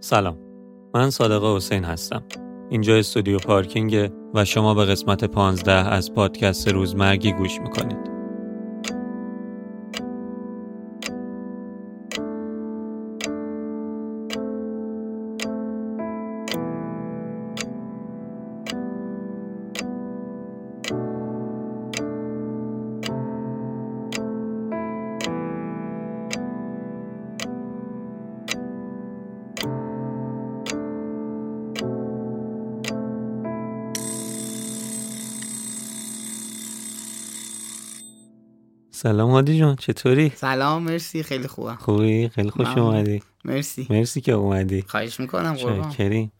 سلام. من صادق حسین هستم. اینجا استودیو پارکینگ و شما به قسمت 15 از پادکست روزمرگی گوش می‌کنید. سلام هادی جان چطوری؟ سلام مرسی خیلی خوبم. خوبی؟ خیلی خوش ممنون. اومدی. مرسی. مرسی که اومدی. خواهش می‌کنم قربان. سلام.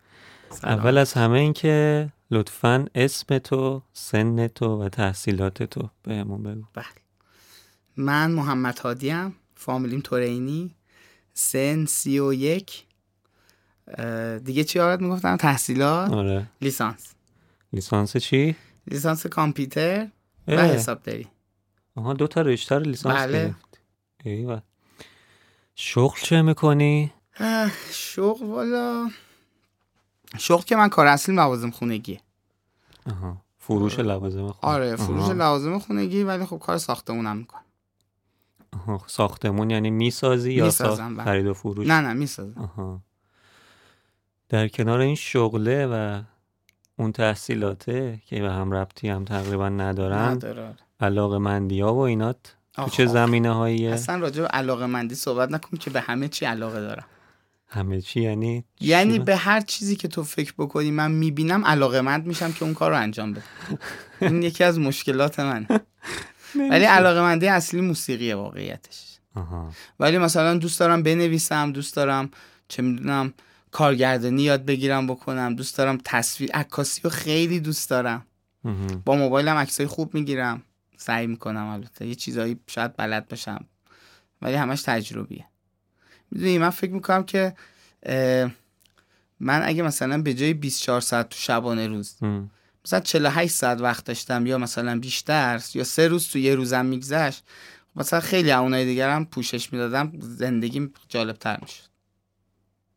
اول از همه این که لطفا اسم تو سن تو و تحصیلات تو بهمون بگو. بله. من محمد هادیم فامیلیم تورینی. سن سی و یک. دیگه چی یادت می‌گفتم؟ تحصیلات. آره. لیسانس. لیسانس چی؟ لیسانس کامپیوتر و حسابداری. آها دو تا رشته رو لیسانس بله. ایوه شغل چه می‌کنی؟ شغل والا شغل که من کار اصلی لوازم خونگیه آها فروش لوازم خونه آره فروش آها. لوازم خونگی ولی خب کار ساختمونم می‌کنم آها. ساختمون یعنی می‌سازی یا می‌سازم، ساخت بله. خرید و فروش نه نه می‌سازم آها در کنار این شغله و اون تحصیلاته که به هم ربطی هم تقریبا ندارن نداره علاقه مندی ها و اینات؟ تو چه آخ. زمینه هاییه اصلا راجع به علاقه مندی صحبت نکن که به همه چی علاقه دارم. همه چی یعنی چی؟ یعنی به هر چیزی که تو فکر بکنی من می‌بینم علاقه مند میشم که اون کار رو انجام بدم این یکی از مشکلات من. ولی علاقه مندی اصلی موسیقیه واقعیتش. آها. ولی مثلا دوست دارم بنویسم دوست دارم چه می‌دونم کارگردانی یاد بگیرم بکنم دوست دارم تصویر عکاسی رو خیلی دوست دارم. با موبایلم عکسای خوب می‌گیرم. سعی می‌کنم البته. یه چیزایی شاید بلد باشم. ولی همش تجربیه. می‌دونی من فکر می‌کنم که من اگه مثلا به جای 24 ساعت تو شبانه روز مم. مثلا 48 ساعت وقت داشتم یا مثلا بیشتر یا سه روز تو یه روزم میگذشت مثلا خیلی اونای دیگرم پوشش می‌دادم زندگیم جالب تر می‌شد.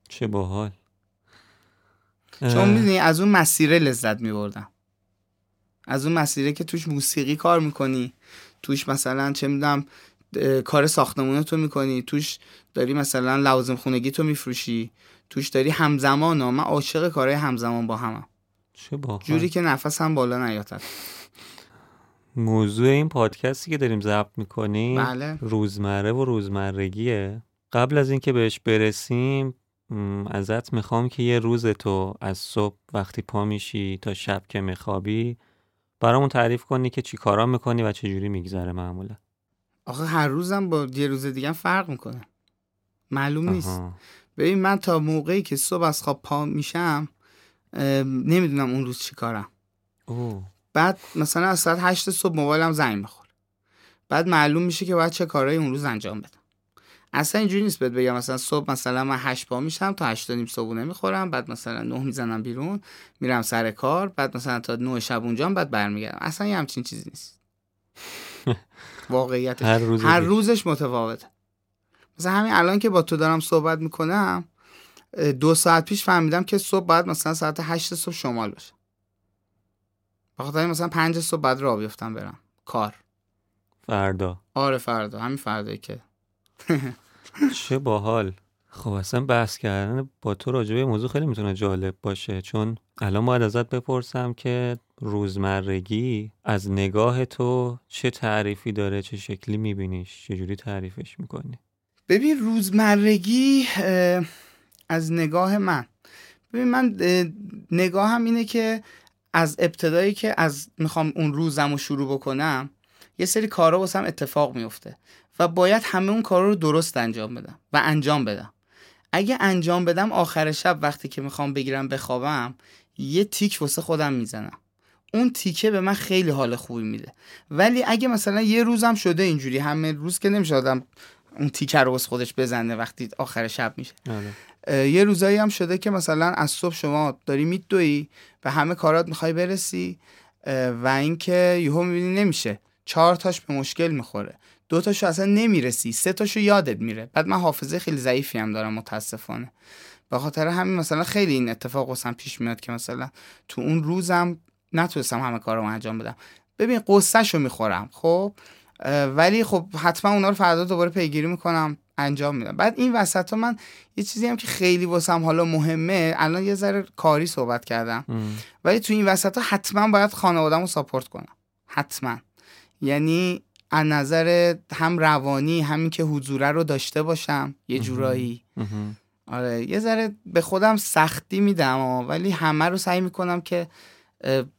چه باحال. چون می‌دونی از اون مسیره لذت میبردم. از اون مسیره که توش موسیقی کار می‌کنی. توش مثلا چه می‌دونم کار ساختمون تو می‌کنی. توش داری مثلا لوازم خونگی تو میفروشی. توش داری همزمان ها. من عاشق کارهای همزمان با همم. چه باحال. جوری که نفس هم بالا نیاتد موضوع این پادکستی که داریم ضبط می‌کنیم بله. روزمره و روزمرگیه. قبل از اینکه بهش برسیم ازت می‌خوام که یه روز تو از صبح وقتی پا میشی تا شب که میخوابی برامون تعریف کنی که چی کارا می‌کنی و چجوری میگذره معمولا. آخه هر روزم با یه روز دیگه فرق می‌کنه. معلوم نیست. آها. ببین من تا موقعی که صبح از خواب پا میشم نمی‌دونم اون روز چی کارم. اوه. بعد مثلا از ساعت هشت صبح موبایلم زنگ می‌خوره. بعد معلوم میشه که باید چه کارهایی اون روز انجام بدم. اصلا اینجوری نیست بهت بگم. مثلا صبح مثلا من هشت پا میشم تا هشت نیم صبحونه می‌خورم بعد مثلا نه می‌زنم بیرون میرم سر کار بعد مثلا تا نه شب اونجام بعد برمیگردم. اصلا یه همچین چیزی نیست. واقعیتش هر روز هر. روزش متفاوته. مثلا همین الان که با تو دارم صحبت می‌کنم دو ساعت پیش فهمیدم که صبح باید مثلا ساعت هشت صبح شمال باشه بخاطر مثلا پنج صبح بعد راه بیفتم برم. کار. فردا. آره فردا. همین فردایی که چه باحال. خب اصلا بحث کردن با تو راجع به موضوع خیلی می‌تونه جالب باشه چون الان باید ازت بپرسم که روزمرگی از نگاه تو چه تعریفی داره چه شکلی میبینیش چجوری تعریفش می‌کنی؟ ببین روزمرگی از نگاه من. ببین من اه، نگاهم اینه که از ابتدایی که از می‌خوام اون روزم رو شروع بکنم یه سری کارا واسم اتفاق میفته و باید همه اون کارا رو درست انجام بدم و انجام بدم. اگه انجام بدم آخر شب وقتی که می‌خوام بگیرم بخوابم یه تیک واسه خودم می‌زنم. اون تیکه به من خیلی حال خوبی میده. ولی اگه مثلا یه روزم شده اینجوری همه روز که نمیشه آدم اون تیکه رو واسه خودش بزنه وقتی آخر شب میشه. آره. یه روزایی هم شده که مثلا از صبح شما داری میدوی و همه کارات می‌خوای برسی و اینکه یهو می‌بینی نمیشه. چهار تاش به مشکل می‌خوره. دو تاشو اصلا نمی‌رسی. سه تاشو یادت میره. بعد من حافظه خیلی ضعیفی هم دارم متاسفانه. به خاطر همین مثلا خیلی این اتفاق واسم پیش میاد که مثلا تو اون روزم نتونستم همه کارم انجام بدم. ببین قصهشو می‌خورم خب؟ ولی خب حتما اونا رو فردا دوباره پیگیری می‌کنم انجام میدم. بعد این وسط ها من یه چیزی هم که خیلی واسم حالا مهمه الان یه ذره کاری صحبت کردم. ولی تو این وسط ها حتما باید خانوادم رو ساپورت کنم. حتما. یعنی از نظر هم روانی همین که حضوره رو داشته باشم یه جورایی. آره یه ذره به خودم سختی میدم ولی همه رو سعی می‌کنم که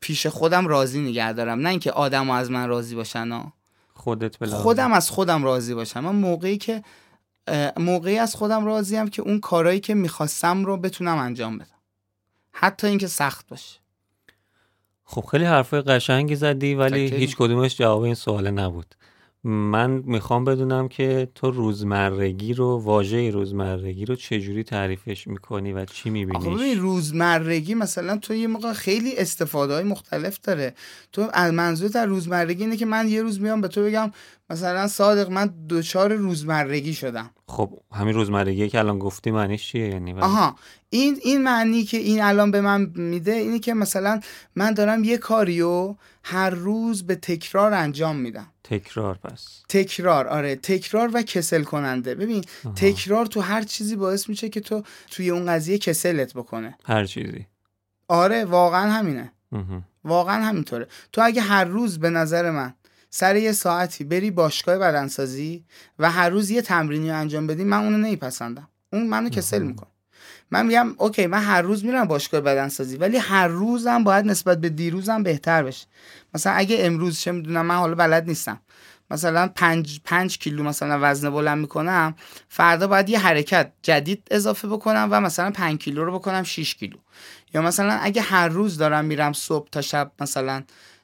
پیش خودم راضی نگه دارم. نه اینکه آدم از من راضی باشن ها. خودت بلا خودم از خودم راضی باشم. من موقعی که موقعی از خودم راضیم که اون کارایی که می‌خواستم رو بتونم انجام بدم. حتی اینکه سخت باشه. خب خیلی حرفای قشنگی زدی ولی هیچ کدومش جواب این سوال نبود. من می‌خوام بدونم که تو روزمرگی رو واژه روزمرگی رو چجوری تعریفش می‌کنی و چی می‌بینی آخه روزمرگی مثلا تو یه موقع خیلی استفاده های مختلف داره. تو منظور در روزمرگی اینه که من یه روز میام به تو بگم مثلا صادق من دوچار روزمرگی شدم. خب همین روزمرگی که الان گفتی معنیش چیه؟ یعنی آها این این معنی که این الان به من میده اینه که مثلا من دارم یه کاریو هر روز به تکرار انجام میدم. تکرار پس. تکرار آره. تکرار و کسل کننده. ببین تکرار تو هر چیزی باعث میشه که تو توی اون قضیه کسلت بکنه. هر چیزی. آره واقعا همینه. واقعا همینطوره. تو اگه هر روز به نظر من سر یه ساعتی بری باشگاه بدنسازی و هر روز یه تمرینی انجام بدی من اونو نمیپسندم. اون منو کسل می‌کنه. من میگم اوکی من هر روز میرم باشگاه بدنسازی ولی هر روزم باید نسبت به دیروزم بهتر بشه. مثلا اگه امروز چه می‌دونم من حالا بلد نیستم. مثلا پنج, پنج کیلو مثلا وزن بلند می‌کنم فردا باید یه حرکت جدید اضافه بکنم و مثلا پنج کیلو رو بکنم 6 کیلو. یا مثلا اگه هر روز دارم میرم صبح تا شب مثلا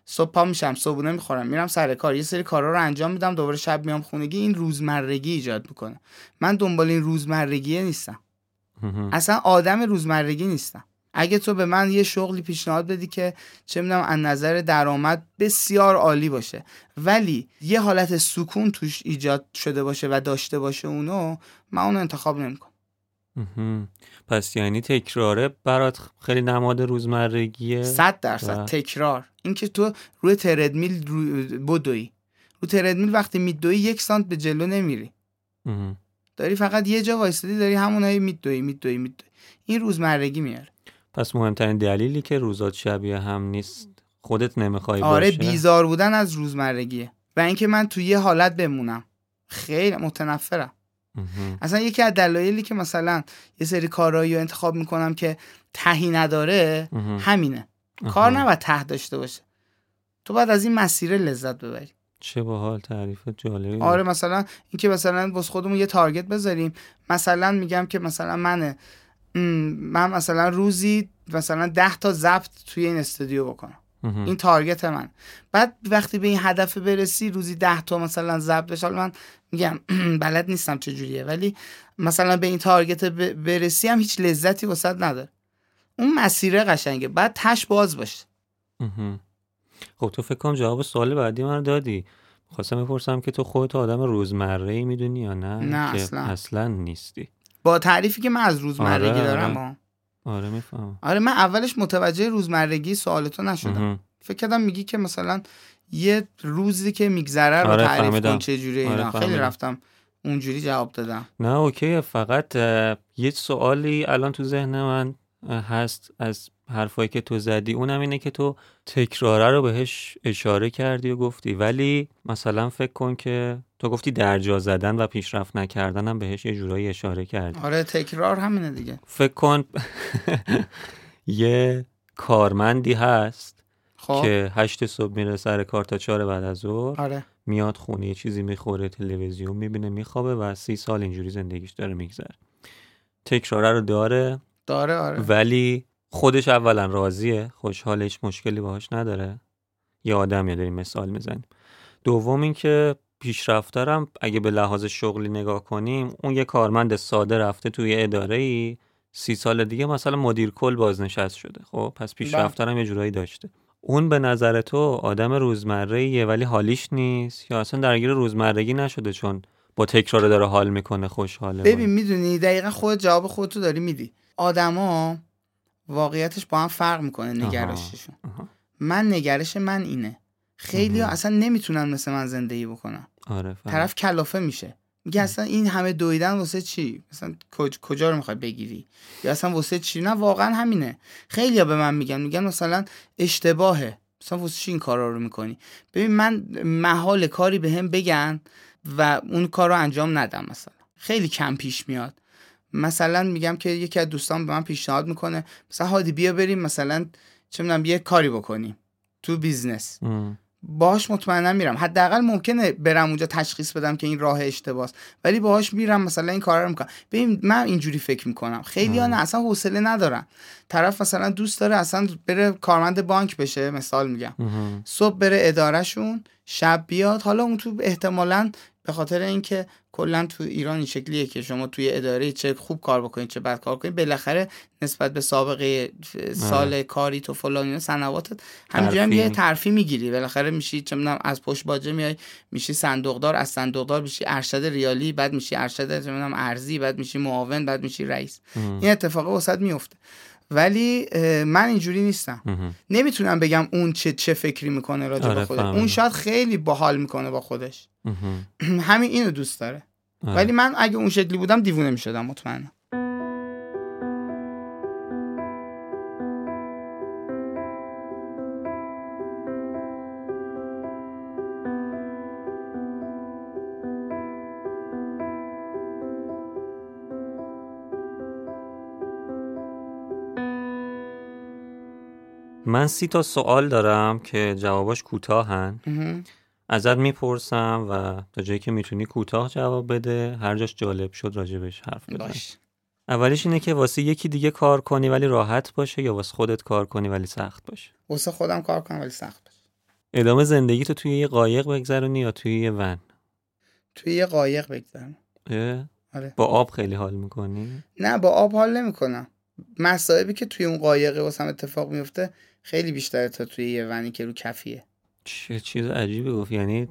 صبح پا میشم صبحونه می‌خورم میرم سر کار. یه سری کارا رو انجام میدم دوباره شب میام خونگی این روزمرگی ایجاد می‌کنه. من دنبال این روزمرگی نیستم. اصلا آدم روزمرگی نیستم. اگه تو به من یه شغلی پیشنهاد بدی که چه می‌دونم از نظر درآمد بسیار عالی باشه ولی یه حالت سکون توش ایجاد شده باشه و داشته باشه اونو من اونو انتخاب نمی‌کنم. پس یعنی تکراره برات خیلی نماد روزمرگیه؟ صد درصد تکرار. اینکه تو روی تردمیل رو بدوی. رو تردمیل وقتی میدوی یک سانت به جلو نمیری. داری فقط یه جا وایستادی داری همونایی میدوی میدوی میدوی. این روزمرگی میاره. پس مهمترین دلیلی که روزات شبیه هم نیست خودت نمی‌خوای آره بیزار بودن از روزمرگیه. و اینکه من تو یه حالت بمونم. خیلی متنفرم. اصلا یکی از دلایلی که مثلا یه سری کارهایی رو انتخاب می‌کنم که تهی نداره همینه. کار نباید ته داشته باشه. تو باید از این مسیر لذت ببری. چه باحال تعریف جالبی. آره مثلا اینکه مثلا واسه خودمون یه تارگت بذاریم. مثلا میگم که مثلا من من مثلا روزی مثلا ده تا ضبط توی این استودیو بکنم. این تارگت من. بعد وقتی به این هدف برسی روزی ده تا مثلا ضبط بشه من میگم بلد نیستم چجوریه. ولی مثلا به این تارگت برسی هم هیچ لذتی وسط نداره. اون مسیره قشنگه. بعد تش باز باشه. خب تو فکر کنم جواب سوال بعدی من دادی. خواستم بپرسم که تو خودت آدم روزمره ای می‌دونی یا نه؟ نه که اصلا. اصلا نیستی. با تعریفی که من از روزمرگی آره، دارم آره. آره می‌فهمم. آره من اولش متوجه روزمرگی سوالتو نشدم. فکر کردم میگی که مثلا یه روزی که میگذره رو آره، تعریف فهمیدم. کن چه جوری آره، اینا. خیلی فهمیدم. رفتم اونجوری جواب دادم. نه اوکی فقط یه سوالی الان تو ذهن من. هست از حرفایی که تو زدی اونم اینه که تو تکراره رو بهش اشاره کردی و گفتی. ولی مثلا فکر کن که تو گفتی درجا زدن و پیشرفت نکردن هم بهش یه جورایی اشاره کردی. آره تکرار همینه دیگه. فکر کن یه کارمندی هست خب. که هشت صبح میره سر کار تا چهار بعد از ظهر. آره. میاد خونه یه چیزی می‌خوره تلویزیون می‌بینه میخوابه و سی سال اینجوری زندگیش داره میگذره. تکراره رو داره. داره آره. ولی خودش اولا راضیه. خوشحالش مشکلی باهاش نداره. یه آدم داریم مثال می‌زنیم. دوم اینکه پیشرفتارم اگه به لحاظ شغلی نگاه کنیم اون یه کارمند ساده رفته توی اداره ای سی سال دیگه مثلا مدیر کل بازنشست شده. خب پس پیشرفتارم یه جورایی داشته. اون به نظر تو آدم روزمره ولی حالیش نیست. یا اصلا درگیر روزمرگی نشده چون با تکرار داره حال می‌کنه خوشحاله. ببین می‌دونی دقیقا خود جواب خودتو داری میدی. آدما واقعیتش با هم فرق می‌کنه نگرششون. من نگرش من اینه. خیلی ها اصلا نمی‌تونن مثل من زندگی بکنن. آره. طرف کلافه میشه. میگه اصلا این همه دویدن واسه چی؟ مثلا کج- کجا رو می‌خوای بگیری؟ یا اصلا واسه چی؟ نه واقعا همینه. خیلی به من میگن میگن مثلا اشتباهه. مثلا واسه چی این کارا رو می‌کنی؟ ببین من محاله کاری بهم بگن و اون کار رو انجام ندم مثلا. خیلی کم پیش میاد. مثلا میگم که یکی از دوستان به من پیشنهاد می‌کنه مثلا هادی بیا بریم مثلا چه می‌دونم یه کاری بکنیم تو business. ام. باهاش مطمئنا میرم. حداقل ممکنه برم اونجا تشخیص بدم که این راه اشتباهه ولی باهاش میرم مثلا این کارا رو می‌کنم. ببین من اینجوری فکر می‌کنم. خیلی نه اصلا حوصله ندارن. طرف مثلا دوست داره اصلا بره کارمند بانک بشه مثال میگم. صبح بره ادارهشون شب بیاد حالا اون تو احتمالا به خاطر اینکه کلا تو ایران این شکلیه که شما توی اداره چه خوب کار بکنید چه بد کار کنید بالاخره نسبت به سابقه سال کاری تو فلان اینا سنواتت همینجوری هم. یه ترفی می‌گیری بالاخره میشی چه می‌دونم از پشت باجه میای میشی صندوقدار از صندوقدار میشی ارشد ریالی بعد میشی ارشد چه می‌دونم ارزی بعد میشی معاون بعد میشی رئیس مم. این اتفاق وسط میفته ولی من اینجوری نیستم. نمی‌تونم بگم اون چه چه فکری می‌کنه راجع آره، به خودش فهمیدم. اون شاید خیلی باحال می‌کنه با خودش. همین اینو دوست داره آره. ولی من اگه اون شکلی بودم دیوونه می‌شدم مطمئنم من سی تا سوال دارم که جواباش کوتاهن. ازت می‌پرسم و تا جایی که می‌تونی کوتاه جواب بده هر جاش جالب شد راجبش حرف بزن. اولیش اینه که واسه یکی دیگه کار کنی ولی راحت باشه یا واسه خودت کار کنی ولی سخت باشه؟ واسه خودم کار کنم ولی سخت باشه. ادامه زندگی تو توی یه قایق بگذرونی یا توی یه ون؟ توی یه قایق بگذارم اه؟ آره. با آب خیلی حال می‌کنی؟ نه با آب حال نمی‌کنم. مصائبی که توی اون قایقه واسم اتفاق میفته خیلی بیشتره تا توی یه ونی که رو کفیه. چه چیز عجیبی گفت. یعنی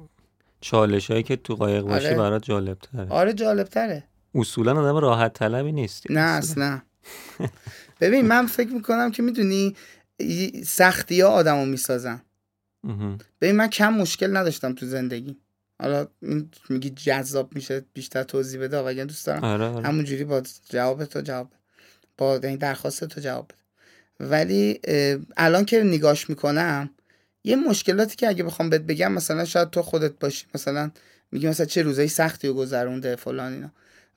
چالش هایی که تو قایق باشی آره. برات جالب تره آره جالب تره اصولا آدم راحت طلبی نیستی نه اصلا. ببین من فکر می‌کنم که می‌دونی سختی ها آدم رو می‌سازن. ببین من کم مشکل نداشتم تو زندگی. حالا این میگی جذاب میشه بیشتر توضیح بده وگرنه دوست دارم. آره آره. همونجوری با جواب تو جواب. با این درخواست تو جواب بده. ولی الان که نگاش می‌کنم یه مشکلاتی که اگه بخوام بهت بگم مثلا شاید تو خودت باشی مثلا میگی مثلا چه روزای سختی رو گذرونده فلان اینا.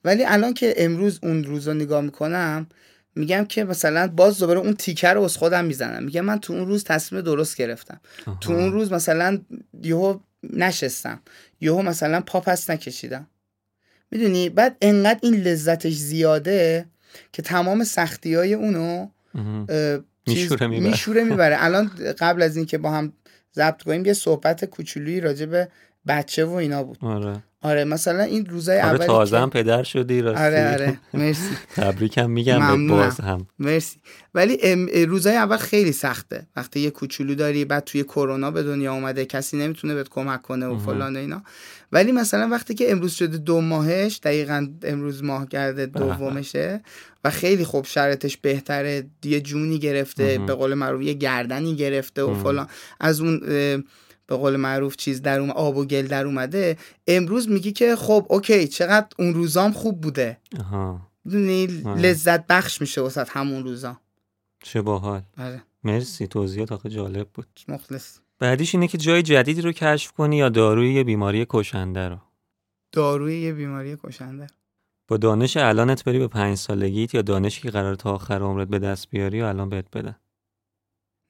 ولی الان که امروز اون روز رو نگاه می‌کنم میگم که مثلا باز دوباره اون تیکر رو از خودم می‌زنم. میگم من تو اون روز تصمیم درست گرفتم. تو آها. اون روز مثلا یهو نشستم. یهو مثلا پا پس نکشیدم. می‌دونی؟ بعد انقدر این لذتش زیاده که تمام سختی های اونو میشوره می‌بره. میشوره می‌بره. الان قبل از اینکه با هم ضبط کنیم یه صحبت کوچولویی راجع به بچه و اینا بود. آره. آره مثلا این روزای آره اولی تازه که- هم پدر شدی راستی آره آره مرسی تبریکم میگم به. باز هم مرسی ولی ام- روزای اول خیلی سخته وقتی یه کوچولو داری بعد توی کرونا به دنیا اومده کسی نمی‌تونه بهت کمک کنه و. فلان و اینا ولی مثلا وقتی که امروز شده دو ماهش دقیقا امروز ماه گرده دومشه و خیلی خوب شرطش بهتره یه جونی گرفته. به قول معروف یه گردنی گرفته و. فلان از اون به قول معروف چیز در اوم آب و گل در اومده. امروز میگی که خب اوکی چقدر اون روزام خوب بوده. آها. می‌دونی. لذت بخش میشه وسط همون روزا چه باحال. آره. مرسی توضیحات آخه جالب بود. مخلص. بعدیش اینه که جای جدیدی رو کشف کنی یا داروی یه بیماری کشنده رو؟ داروی یه بیماری کشنده. با دانش الانت بری به پنج سالگیت یا دانشی که قرار تا آخر عمرت به دست بیاری و الان بهت بدن؟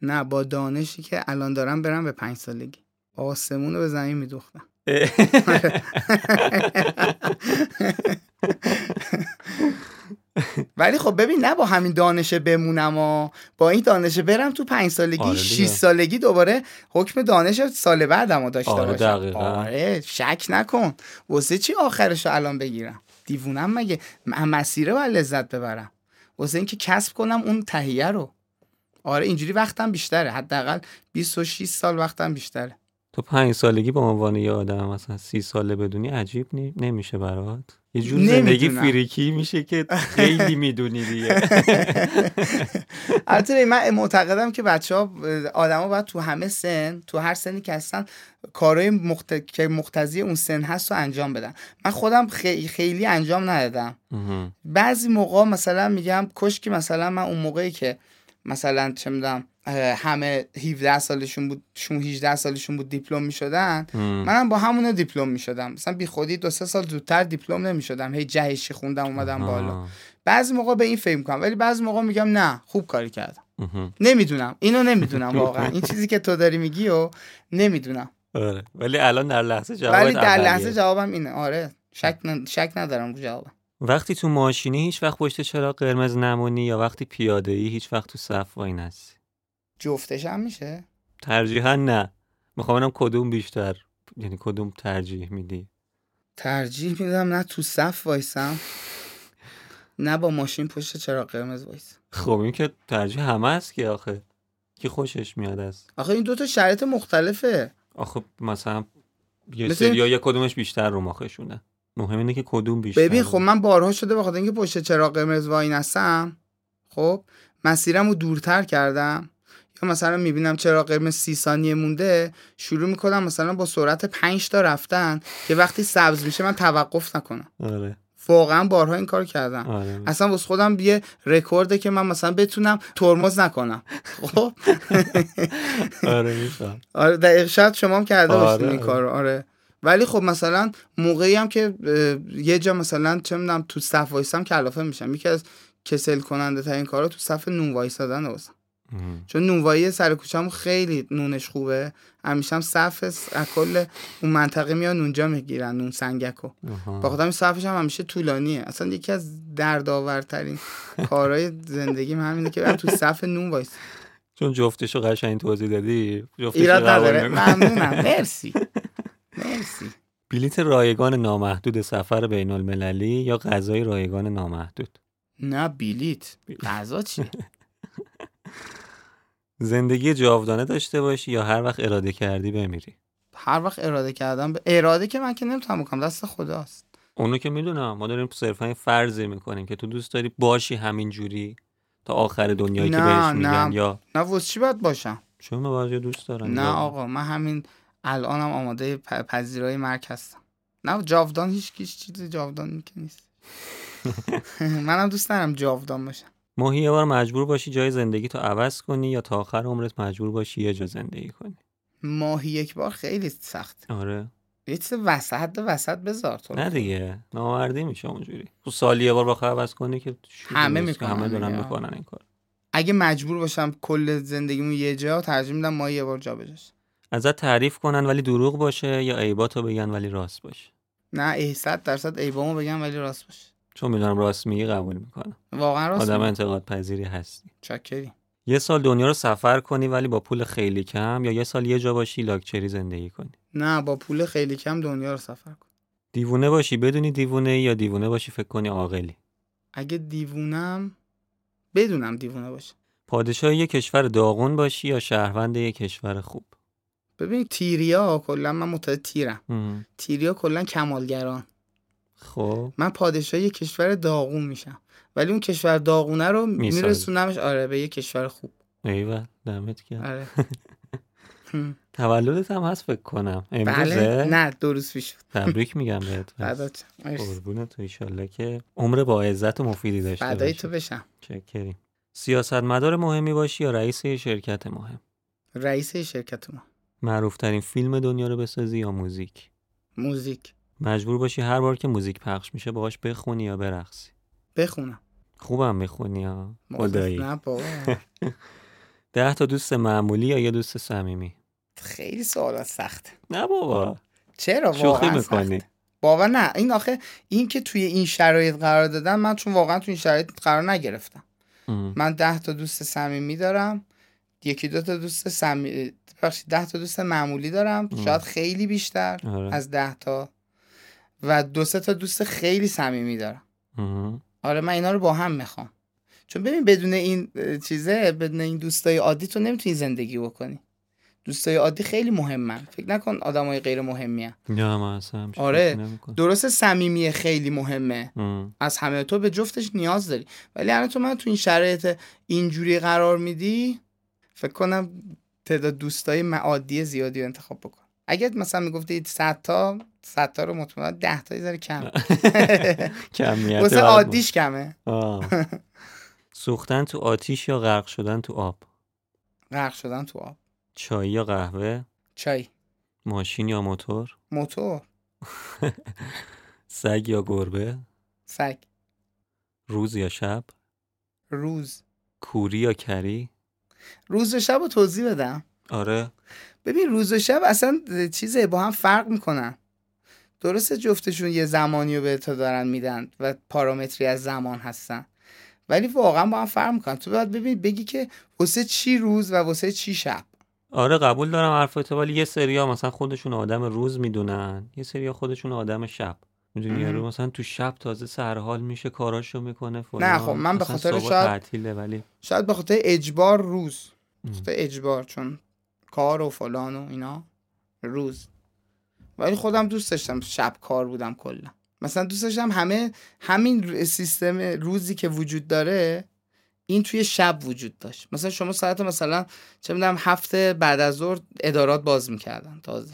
نه با دانشی که الان دارم برم به پنج سالگی. آسمون رو به زمین میدوختم. ولی خب ببین نه با همین دانشه بمونم و با این دانشه برم تو پنج سالگی آره دیگه. شیش سالگی دوباره حکم دانش سال بعدم رو داشته آره باشم. آره شک نکن. واسه چی آخرش رو الان بگیرم؟ دیوونم مگه؟ مسیره باید لذت ببرم. واسه اینکه کسب کنم اون تهیه رو. آره اینجوری وقتم بیشتره. حداقل 26 سال وقتم بیشتره. تو پنج سالگی به عنوان یه آدم مثلا سی ساله بدونی عجیب نی... نمیشه برات یه جور زندگی. فریکی میشه که خیلی می‌دونی دیگه البته من معتقدم که بچه ها آدما باید تو همه سن تو هر سنی که هستن کارهای مخت... که مقتضی اون سن هست رو انجام بدن من خودم خی- خیلی انجام ندادم. بعضی موقع مثلا میگم کش که مثلا من اون موقعی که مثلا چه می‌دونم همه 17 سالشون بود شون 18 سالشون بود دیپلم می‌شدن. منم با همونا دیپلم می‌شدم. مثلا بی خودی دو سه سال زودتر دیپلم نمی‌شدم. هی جهشی خوندم اومدم بالا. بعضی موقع به این فکر می‌کنم. ولی بعضی موقع میگم نه خوب کاری کردم. نمی‌دونم. اینو نمی‌دونم واقعا. این چیزی که تو داری میگی و نمی‌دونم. آره. ولی الان در لحظه جواب ولی در لحظه جوابم اینه. آره. شک, ن... شک ندارم رو جوابم. وقتی تو ماشینی هیچ وقت پشت چراغ قرمز نمونی یا وقتی پیاده ای هیچ وقت تو صف وای نستی جفتش هم میشه؟ ترجیحا نه. می‌خوام ببینم کدوم بیشتر یعنی کدوم ترجیح میدی؟ ترجیح میدم نه تو صف وایسم نه با ماشین پشت چراغ قرمز وایسم. خب این که ترجیح همه است که آخه. کی خوشش میاد است آخه این دوتا شرایط مختلفه. آخه مثلا یه مثل- سریا یه کدومش بیشتر رو ماخشونه. مهم اینه که کدوم بیشتر ببین خب من بارها شده بخاطر اینکه پشت چراغ قرمز وای نستم. خب مسیرم رو دورتر کردم. یا مثلا می‌بینم چراغ قرمز سی ثانیه مونده شروع می‌کنم مثلا با سرعت 5 تا رفتن که وقتی سبز میشه من توقف نکنم. آره. واقعا بارها این کار کردم. آره. اصلا واسه خودم یه رکورده که من مثلا بتونم ترمز نکنم. خب؟ آره میفهم. آره دقیق شاید شما هم کرده آره، باشید این. کار آره. ولی خب مثلا موقعی هم که یه جا مثلا چه می‌دونم تو صف وایسم کلافه میشم. یکی از کسل کننده ترین کارا تو صف نون وایسادن واسم چون نونوایی سر کوچه‌مون خیلی نونش خوبه. همیشه هم صف از کل اون منطقه میان اونجا می‌گیرن نون سنگکو. با خودم صفش هم همیشه طولانیه. اصلا یکی از دردآورترین کارهای زندگیم همینه که تو صف نون وایس چون جفتشو قشنگ توضیح دادی ایراد نداره. نمی‌کنم. ممنونم. مرسی. مرسی. بلیت رایگان نامحدود سفر بین المللی یا غذای رایگان نامحدود؟ نه بلیت. غذا چی زندگی جاودانه داشته باشی یا هر وقت اراده کردی بمیری؟ هر وقت اراده کردم. به اراده که من که نمی‌تونم بکنم دست خداست. اونو که می‌دونم. ما داریم صرفا فرضی می‌کنیم که تو دوست داری باشی همین جوری تا آخر دنیایی که بهش میگن نه. یا نه واسه چی باید باشم؟ چون من بعضی دوست دارن نه آقا من همین الانم آماده پ- پذیرای مرگ هستم. نه جاودان هیچ هیچ چیز جاودانی که نیست. منم دوست دارم جاودان باشم. ماهی یه بار مجبور باشی جای زندگی تو عوض کنی یا تا آخر عمرت مجبور باشی یه جا زندگی کنی؟ ماهی یک بار خیلی سخت آره. یه چیز وسط وسط بذار تو. نه دیگه نامردی میشه اونجوری. تو سالی یه بار بخواه عوض کنی که همه می‌کنن همه دارن. می‌کنن این کار اگه مجبور باشم کل زندگیمو یه جا ترجیح میدم ماهی یه بار جا بجاش. ازت تعریف کنن ولی دروغ باشه یا عیباتو بگن ولی راست باشه؟ نه ای صد درصد ایبامو بگم ولی راست باشه. چون می‌دونم راست میگی قبول می‌کنم. واقعا راست آدم. انتقاد پذیری هستی. چاکری. یه سال دنیا رو سفر کنی ولی با پول خیلی کم یا یه سال یه جا باشی لاکچری زندگی کنی؟ نه با پول خیلی کم دنیا رو سفر کن دیوونه باشی بدونی دیوونه یا دیوونه باشی فکر کنی عاقلی؟ اگه دیوونم بدونم دیوونه باشه پادشاه یه کشور داغون باشی یا شهروند یه کشور خوب؟ ببین تیریا کلا من معتقد تیرم. تیریا کلا کمالگران. خب. من پادشاه یه کشور داغون میشم. ولی اون کشور داغونه رو. میرسونمش آره به یه کشور خوب. ایول دمت گرم. آره. تولدت هم هست فکر کنم. امروزه؟ بله. نه دو روز پیش تبریک میگم بهت. قربون تو ایشالله که عمر با عزت و مفیدی داشته باشی. تو بشم. چکریم. سیاستمدار مهمی باشی یا رئیس شرکت مهم؟ رئیس شرکت ما معروف ترین فیلم دنیا رو بسازی یا موزیک؟ موزیک. مجبور باشی هر بار که موزیک پخش میشه باهاش بخونی یا برقصی؟ بخونم. خوبم می‌خونی ها. خدایی. نه بابا. ده تا دوست معمولی یا یه دوست صمیمی؟ خیلی سوالات سخته نه بابا. چرا؟ شوخی می‌کنی. باور نه. این آخه این که توی این شرایط قرار دادن من چون واقعا توی این شرایط قرار نگرفتم. ام. من ده تا دوست صمیمی دارم. یکی دو تا دوست صمی ببخشید ده تا دوست معمولی دارم. شاید خیلی بیشتر آره. از ده تا و دو سه تا دوست خیلی صمیمی دارم ام. آره من اینا رو با هم می‌خوام چون ببین بدون این چیزه بدون این دوستای عادی تو نمی‌تونی زندگی بکنی دوستای عادی خیلی مهمن فکر نکن آدمای غیر مهمی هن. نه آره. درست صمیمی خیلی مهمه ام. از همه تو به جفتش نیاز داری ولی الان تو من تو این شرایط اینجوری قرار میدی فکر کنم تعداد دوستای معادی زیادی رو انتخاب بکن. اگه مثلا می‌گفتی 100 تا 100 تا رو مطمئن 10 تا یه کم. کمیت واسه عادیش کمه. سوختن تو آتیش یا غرق شدن تو آب؟ غرق شدن تو آب. چای یا قهوه؟ چای. ماشین یا موتور؟ موتور. سگ یا گربه؟ سگ. روز یا شب؟ روز. کوری یا کری؟ روز و شب رو توضیح بدم. آره. ببین روز و شب اصلا چیزه با هم فرق می‌کنن. درسته جفتشون یه زمانی رو به تو دارن میدن و پارامتری از زمان هستن. ولی واقعا با هم فرق می‌کنن. تو باید ببین بگی که واسه چی روز و واسه چی شب؟ آره قبول دارم حرفت ولی یه سریا مثلا خودشون آدم روز می‌دونن. یه سریا خودشون آدم شب. می‌دونی. یارو مثلا تو شب تازه سرحال میشه کاراشو می‌کنه فلان. نه، خب من به خاطر شاید- ولی شاید به خاطر اجبار روز. به. خاطر اجبار چون کار و فلان و اینا روز. ولی خودم دوست داشتم شب کار بودم کلا. مثلا دوست داشتم همه همین سیستم روزی که وجود داره این توی شب وجود داشت. مثلا شما ساعت مثلا چه می‌دونم هفته بعد از ظهر ادارات باز می‌کردن تازه.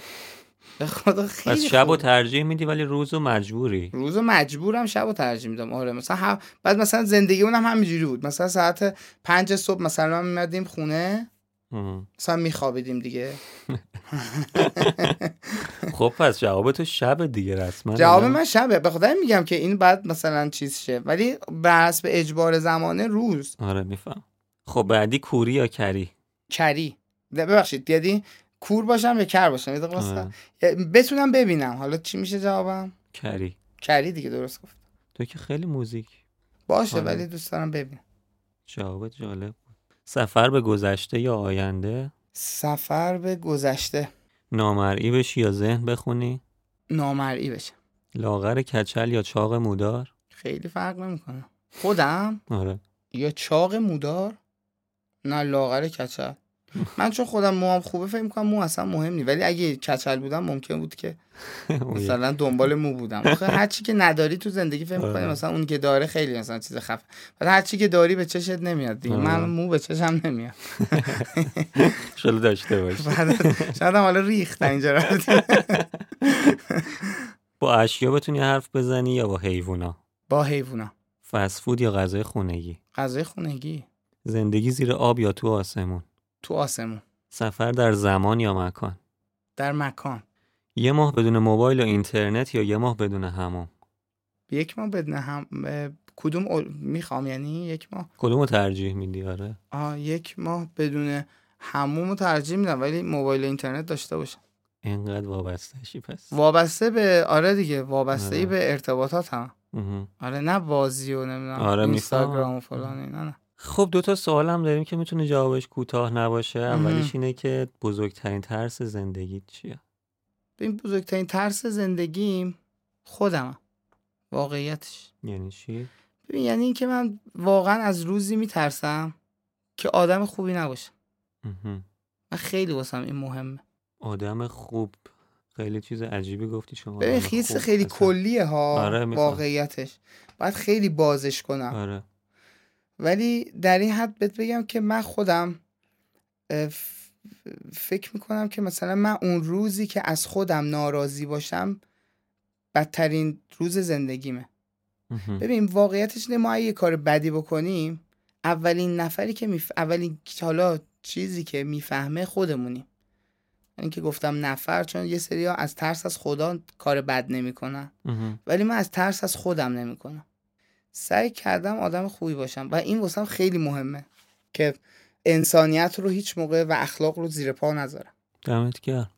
به خدا پس خیلی شب و. ترجیح میدی ولی روز و مجبوری؟ روز مجبورم شب رو ترجیح میدم. آره مثلا هم... بعد مثلا زندگی اونم همینجوری بود. مثلا ساعت پنج صبح مثلا میمدیم خونه. مثلا میخوابیدیم دیگه. خب پس جواب تو شب دیگه رسما جواب؟ من شبه. به خدا میگم که این بعد مثلا چیز شه. ولی بر حسب اجبار زمانه روز. آره میفهم. خب بعدی کوری یا کری؟ کری. ببخشید یعنی کور باشم یا کر باشم یه بتونم ببینم. حالا چی میشه جوابم؟ کری. کری دیگه درست گفت. تو که خیلی موزیک. باشه. ولی دوست دارم ببینم. جوابت جالب بود. سفر به گذشته یا آینده؟ سفر به گذشته. نامرئی بشی یا ذهن بخونی؟ نامرئی بشه لاغر کچل یا چاق مودار؟ خیلی فرق نمی‌کنه. خودم آره. یا چاق مودار؟ نه لاغر کچل. من چون خودم موام خوبه فکر می‌کنم مو اصلا مهم نی ولی اگه کچل بودم ممکن بود که مثلا دنبال مو بودم. آخه هر چی که نداری تو زندگی فکر می‌کنی آره. مثلا اون که داره خیلی مثلا چیز خفه. بعد هر چی که داری به چشت نمیاد دیگه. من آره. مو به چشم نمیاد. شلو داشته باش شاید حالا ریخت اینجا. با اشیا بتونی حرف بزنی یا با حیوونا؟ با حیوونا. فست فود یا غذای خونگی؟ غذای خونگی. زندگی زیر آب یا تو آسمون؟ تو آسمون. سفر در زمان یا مکان؟ در مکان. یه ماه بدون موبایل و اینترنت یا یه ماه بدون هموم یک ماه بدون هم کدوم می‌خوام یعنی یک ماه؟ کدومو ترجیح میدی؟ آره. آه یک ماه بدون هموم رو ترجیح میدم ولی موبایل و اینترنت داشته باشم. اینقدر وابستهشی پس. وابسته به آره دیگه وابسته ای آره. به ارتباطات هم. آره نه بازی و نمی‌دونم آره، اینستاگرام و. فلان اینا نه. خب دو تا سوال هم داریم که می‌تونه جوابش کوتاه نباشه. اولیش اینه که بزرگترین ترس زندگی چیه؟ این بزرگترین ترس زندگیم خودمم واقعیتش. یعنی چی؟ ببین یعنی اینکه من واقعا از روزی میترسم که آدم خوبی نباشم. من خیلی واسم این مهمه. آدم خوب. خیلی چیز عجیبی گفتی شما. ببین خیلی. کلیه ها آره،. واقعیتش. باید خیلی بازش کنم. آره. ولی در این حد بهت بگم که من خودم فکر می‌کنم که مثلا من اون روزی که از خودم ناراضی باشم بدترین روز زندگیمه. ببین واقعیتش اینه ما یه کار بدی بکنیم اولین نفری که میف... اولین حالا چیزی که می‌فهمه خودمونیم این که گفتم نفر چون یه سری از ترس از خدا کار بد نمی‌کنن. ولی من از ترس از خودم نمی‌کنم سعی کردم آدم خوبی باشم و این واسم خیلی مهمه که انسانیت رو هیچ موقع و اخلاق رو زیر پا نذارم. دمت گرم.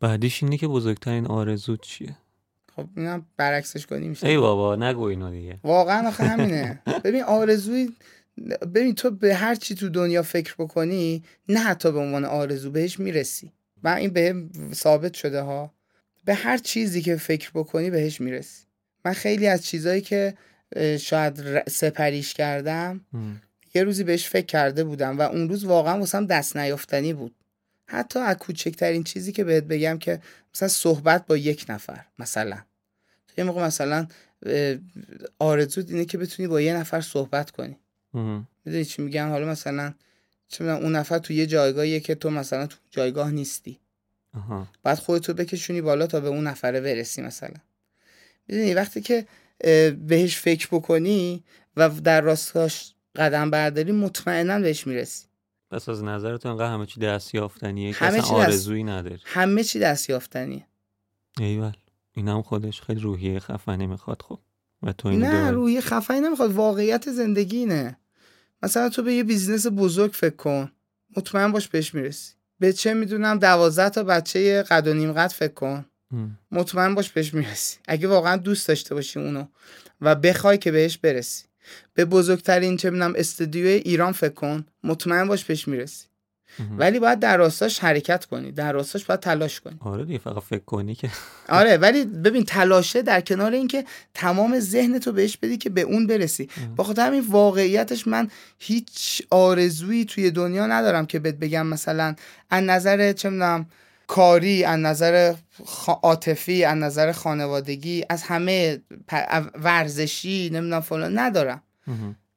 بعدیش اینه که بزرگترین آرزوت چیه؟ خب اینم برعکسش کنی میشه. ای بابا نگو اینو دیگه. واقعا آخه همینه. ببین آرزوی ببین تو به هر چی تو دنیا فکر بکنی نه حتی به عنوان آرزو بهش می‌رسی. و این به ثابت شده ها. به هر چیزی که فکر بکنی بهش می‌رسی. من خیلی از چیزایی که شاید سپریش کردم. مم. یه روزی بهش فکر کرده بودم و اون روز واقعا واسم دست نیافتنی بود. حتی از کوچکترین چیزی که بهت بگم که مثلا صحبت با یک نفر مثلا. تو یه موقع مثلا آرزو اینه که بتونی با یه نفر صحبت کنی. می‌دونی چی میگم؟ حالا مثلا چه اون نفر تو یه جایگاهیه که تو مثلا تو جایگاه نیستی. بعد خودتو بکشونی بالا تا به اون نفره برسی مثلا. می‌دونی وقتی که بهش فکر بکنی و در راستاش قدم برداری مطمئنا بهش می‌رسی. پس از نظرت انقدر همه چی دست یافتنیه که همه اصلا چی دست- آرزویی نداری؟ همه چی دست یافتنیه ایول این هم خودش خیلی روحیه خفنی می‌خواد خب؟ و تو اینو نه. روی خفنی نمی‌خواد واقعیت زندگی اینه. مثلا تو به یه business بزرگ فکر کن مطمئن باش بهش می‌رسی. به چه می‌دونم دوازده تا بچه قد و نیم قد فکر کن. مطمئن باش بهش می‌رسی. اگه واقعا دوست داشته باشی اونو و بخوای که بهش برسی. به بزرگترین چه می‌دونم استودیوی ایران فکر کن مطمئن باش بهش می‌رسی. ولی باید در راستاش حرکت کنی. در راستاش باید تلاش کنی. آره دیگه فقط فکر کنی که. آره ولی ببین تلاشه در کنار اینکه تمام ذهن تو بهش بدی که به اون برسی. با خاطر همین واقعیتش من هیچ آرزویی توی دنیا ندارم که بهت بگم مثلا از نظر چه می‌دونم کاری از نظر عاطفی از نظر خانوادگی از همه پ- ورزشی نمی‌دونم فلان ندارم.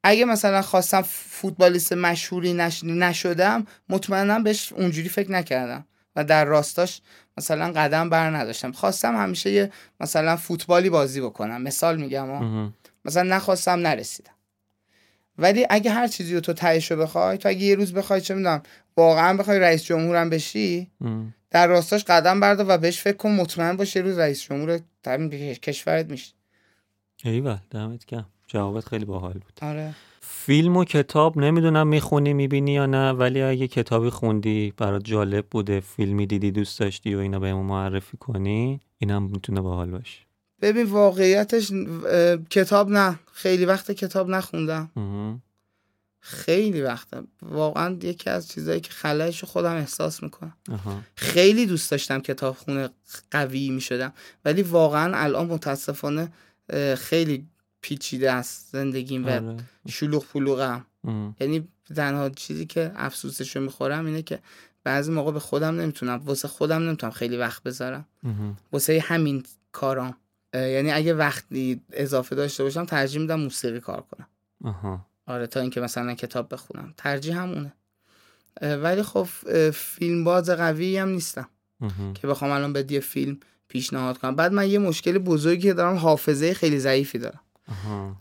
اگه مثلا خواستم فوتبالیست مشهوری نش... نشدم مطمئنا بهش اونجوری فکر نکردم و در راستاش مثلا قدم بر نداشتم خواستم همیشه یه مثلا فوتبالی بازی بکنم مثال میگم. مثلا نخواستم نرسیدم ولی اگه هر چیزی رو تو تهش رو بخوای تو اگه یه روز بخوای چه می‌دونم واقعا بخوای رئیس جمهورم بشی ام. در راستاش قدم بردار و بهش فکر کن مطمئن باش یه روز رئیس جمهور کشورت میشی ایول دمت گرم. جوابت خیلی باحال بود. آره. فیلم و کتاب نمی‌دونم می‌خونی می‌بینی یا نه ولی اگه کتابی خوندی برات جالب بوده فیلمی دیدی دوست داشتی و اینا بهمون معرفی کنی اینم می‌تونه باحال باشه. ببین واقعیتش کتاب نه. خیلی وقت کتاب نخوندم. خیلی وقته. واقعا یکی از چیزایی که خلایش رو خودم احساس می‌کنم. آها خیلی دوست داشتم کتاب خونه قوی می‌شدم. ولی واقعا الان متاسفانه خیلی پیچیده است زندگیم و آره. شلوغ پلوغم. یعنی تنها چیزی که افسوسشو می‌خورم اینه که بعضی موقع به خودم نمی‌تونم واسه خودم نمی‌تونم خیلی وقت بذارم. واسه همین کارام. یعنی اگه وقتی اضافه داشته باشم ترجیح میدم موسیقی کار کنم. آره تا اینکه مثلا کتاب بخونم. ترجیح همونه ولی خب فیلم باز قوی هم نیستم. که بخوام الان به یه فیلم پیشنهاد کنم. بعد من یه مشکل بزرگی که دارم حافظه خیلی ضعیفی دارم.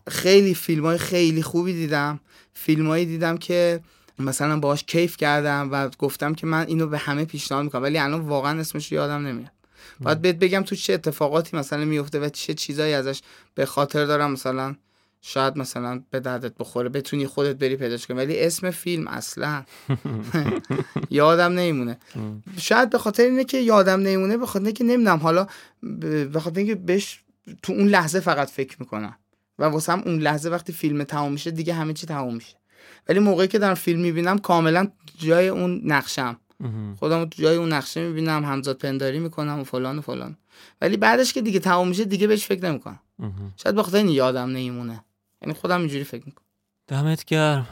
خیلی فیلم های خیلی خوبی دیدم. فیلمایی دیدم که مثلا باهاش کیف کردم و گفتم که من اینو به همه پیشنهاد می‌کنم. ولی الان واقعا اسمش رو یادم نمیاد. باید بهت بگم تو چه اتفاقاتی مثلا میفته و چه چیزایی ازش به خاطر دارم مثلا شاید مثلا به دردت بخوره بتونی خودت بری پیداش کنی ولی اسم فیلم اصلا یادم نمیمونه. شاید به خاطر اینه که یادم نمیمونه به خاطر اینه که نمی‌دونم حالا به خاطر اینکه بهش تو اون لحظه فقط فکر می‌کنم. و واسه هم اون لحظه وقتی فیلم تمام میشه دیگه همه چی تمام میشه. ولی موقعی که دارم فیلم می‌بینم کاملا جای اون نقشم. خودم تو جای اون نقشه می‌بینم همزاد پنداری می‌کنم و فلان و فلان. ولی بعدش که دیگه تمام میشه دیگه بهش فکر نمی‌کنم. شاید به خاطر این یادم نمیمونه. یعنی خودم اینجوری فکر می‌کنم. دمت گرم.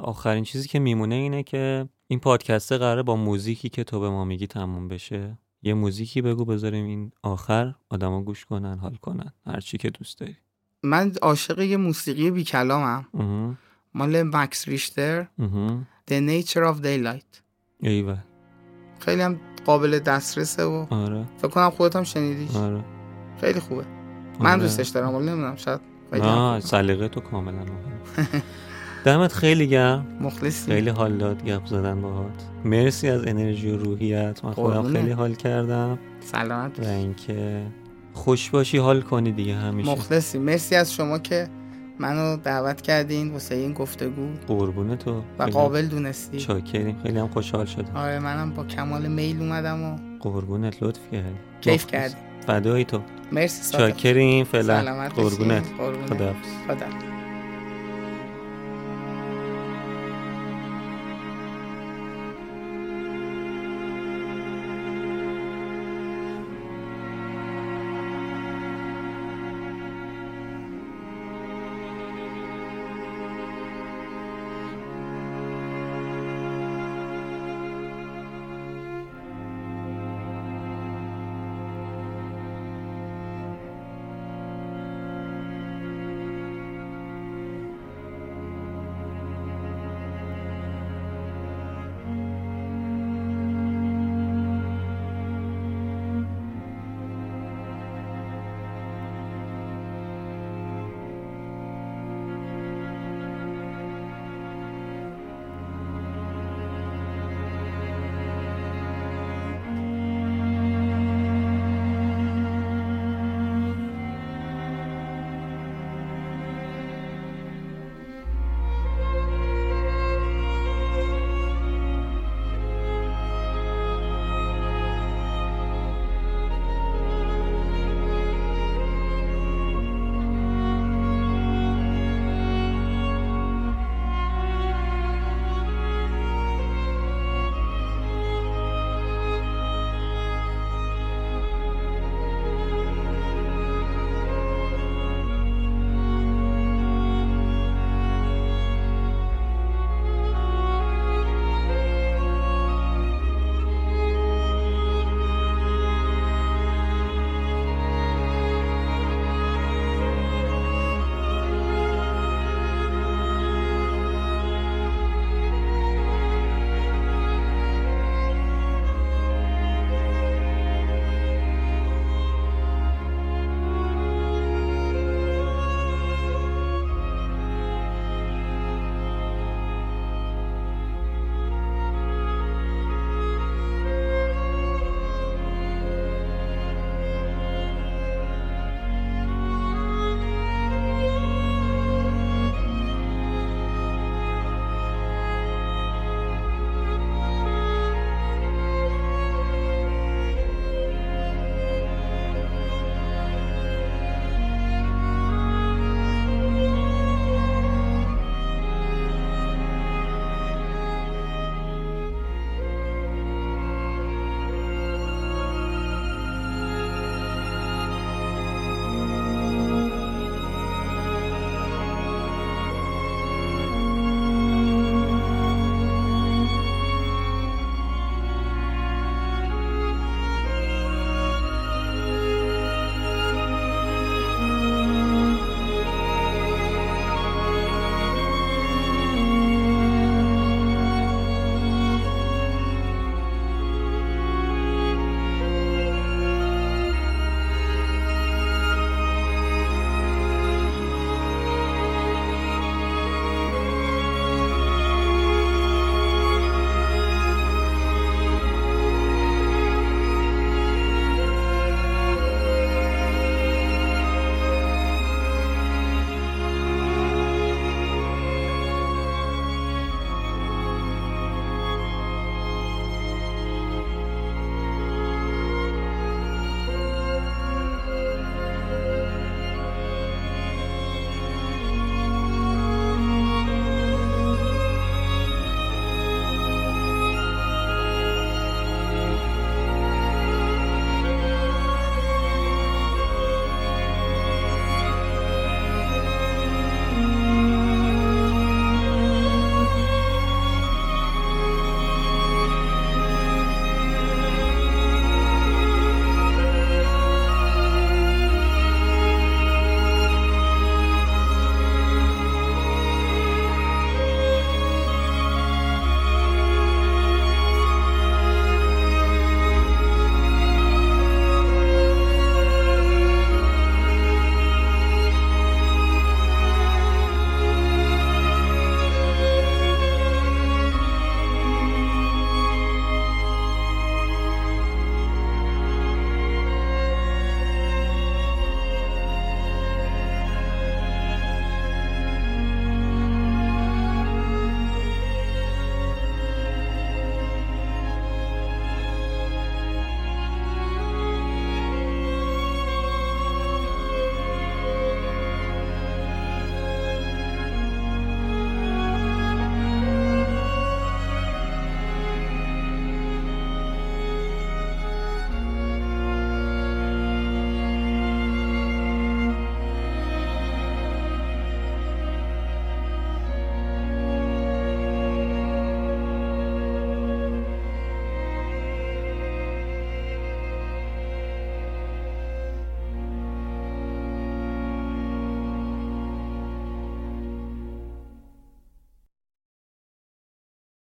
آخرین چیزی که میمونه اینه که این پادکسته قراره با موزیکی که تو به ما میگی تموم بشه یه موزیکی بگو بذاریم این آخر آدما گوش کنن حال کنن. هر چی که دوست داری. من عاشق یه موسیقی بی کلامم مال مکس ریشتر. The Nature of Daylight. ایول خیلی هم قابل دسترسه و آره. فکر کنم خودت هم شنیدیش. آره. خیلی خوبه. من آره. دوستش دارم ولی نمی‌دونم شاید خوبه. سلیقه تو کاملا مهم. دمت خیلی گرم. مخلصی. خیلی حال داد گپ زدن باهات. مرسی از انرژی و روحیت. من خودم قربونه. خیلی حال کردم. سلامت و. اینکه خوش باشی حال کنی دیگه همیشه. مخلصی. مرسی از شما که منو دعوت کردین. واسه این گفتگو. قربون تو. و قابل دونستی. چاکریم. خیلی هم خوشحال شدم. آره منم با کمال میل اومدم و قربونت لطف کردی. کیف. کردی. فدای تو. مرسی صادق. چاکریم فعلا. قربونت. خداحافظ. خدا.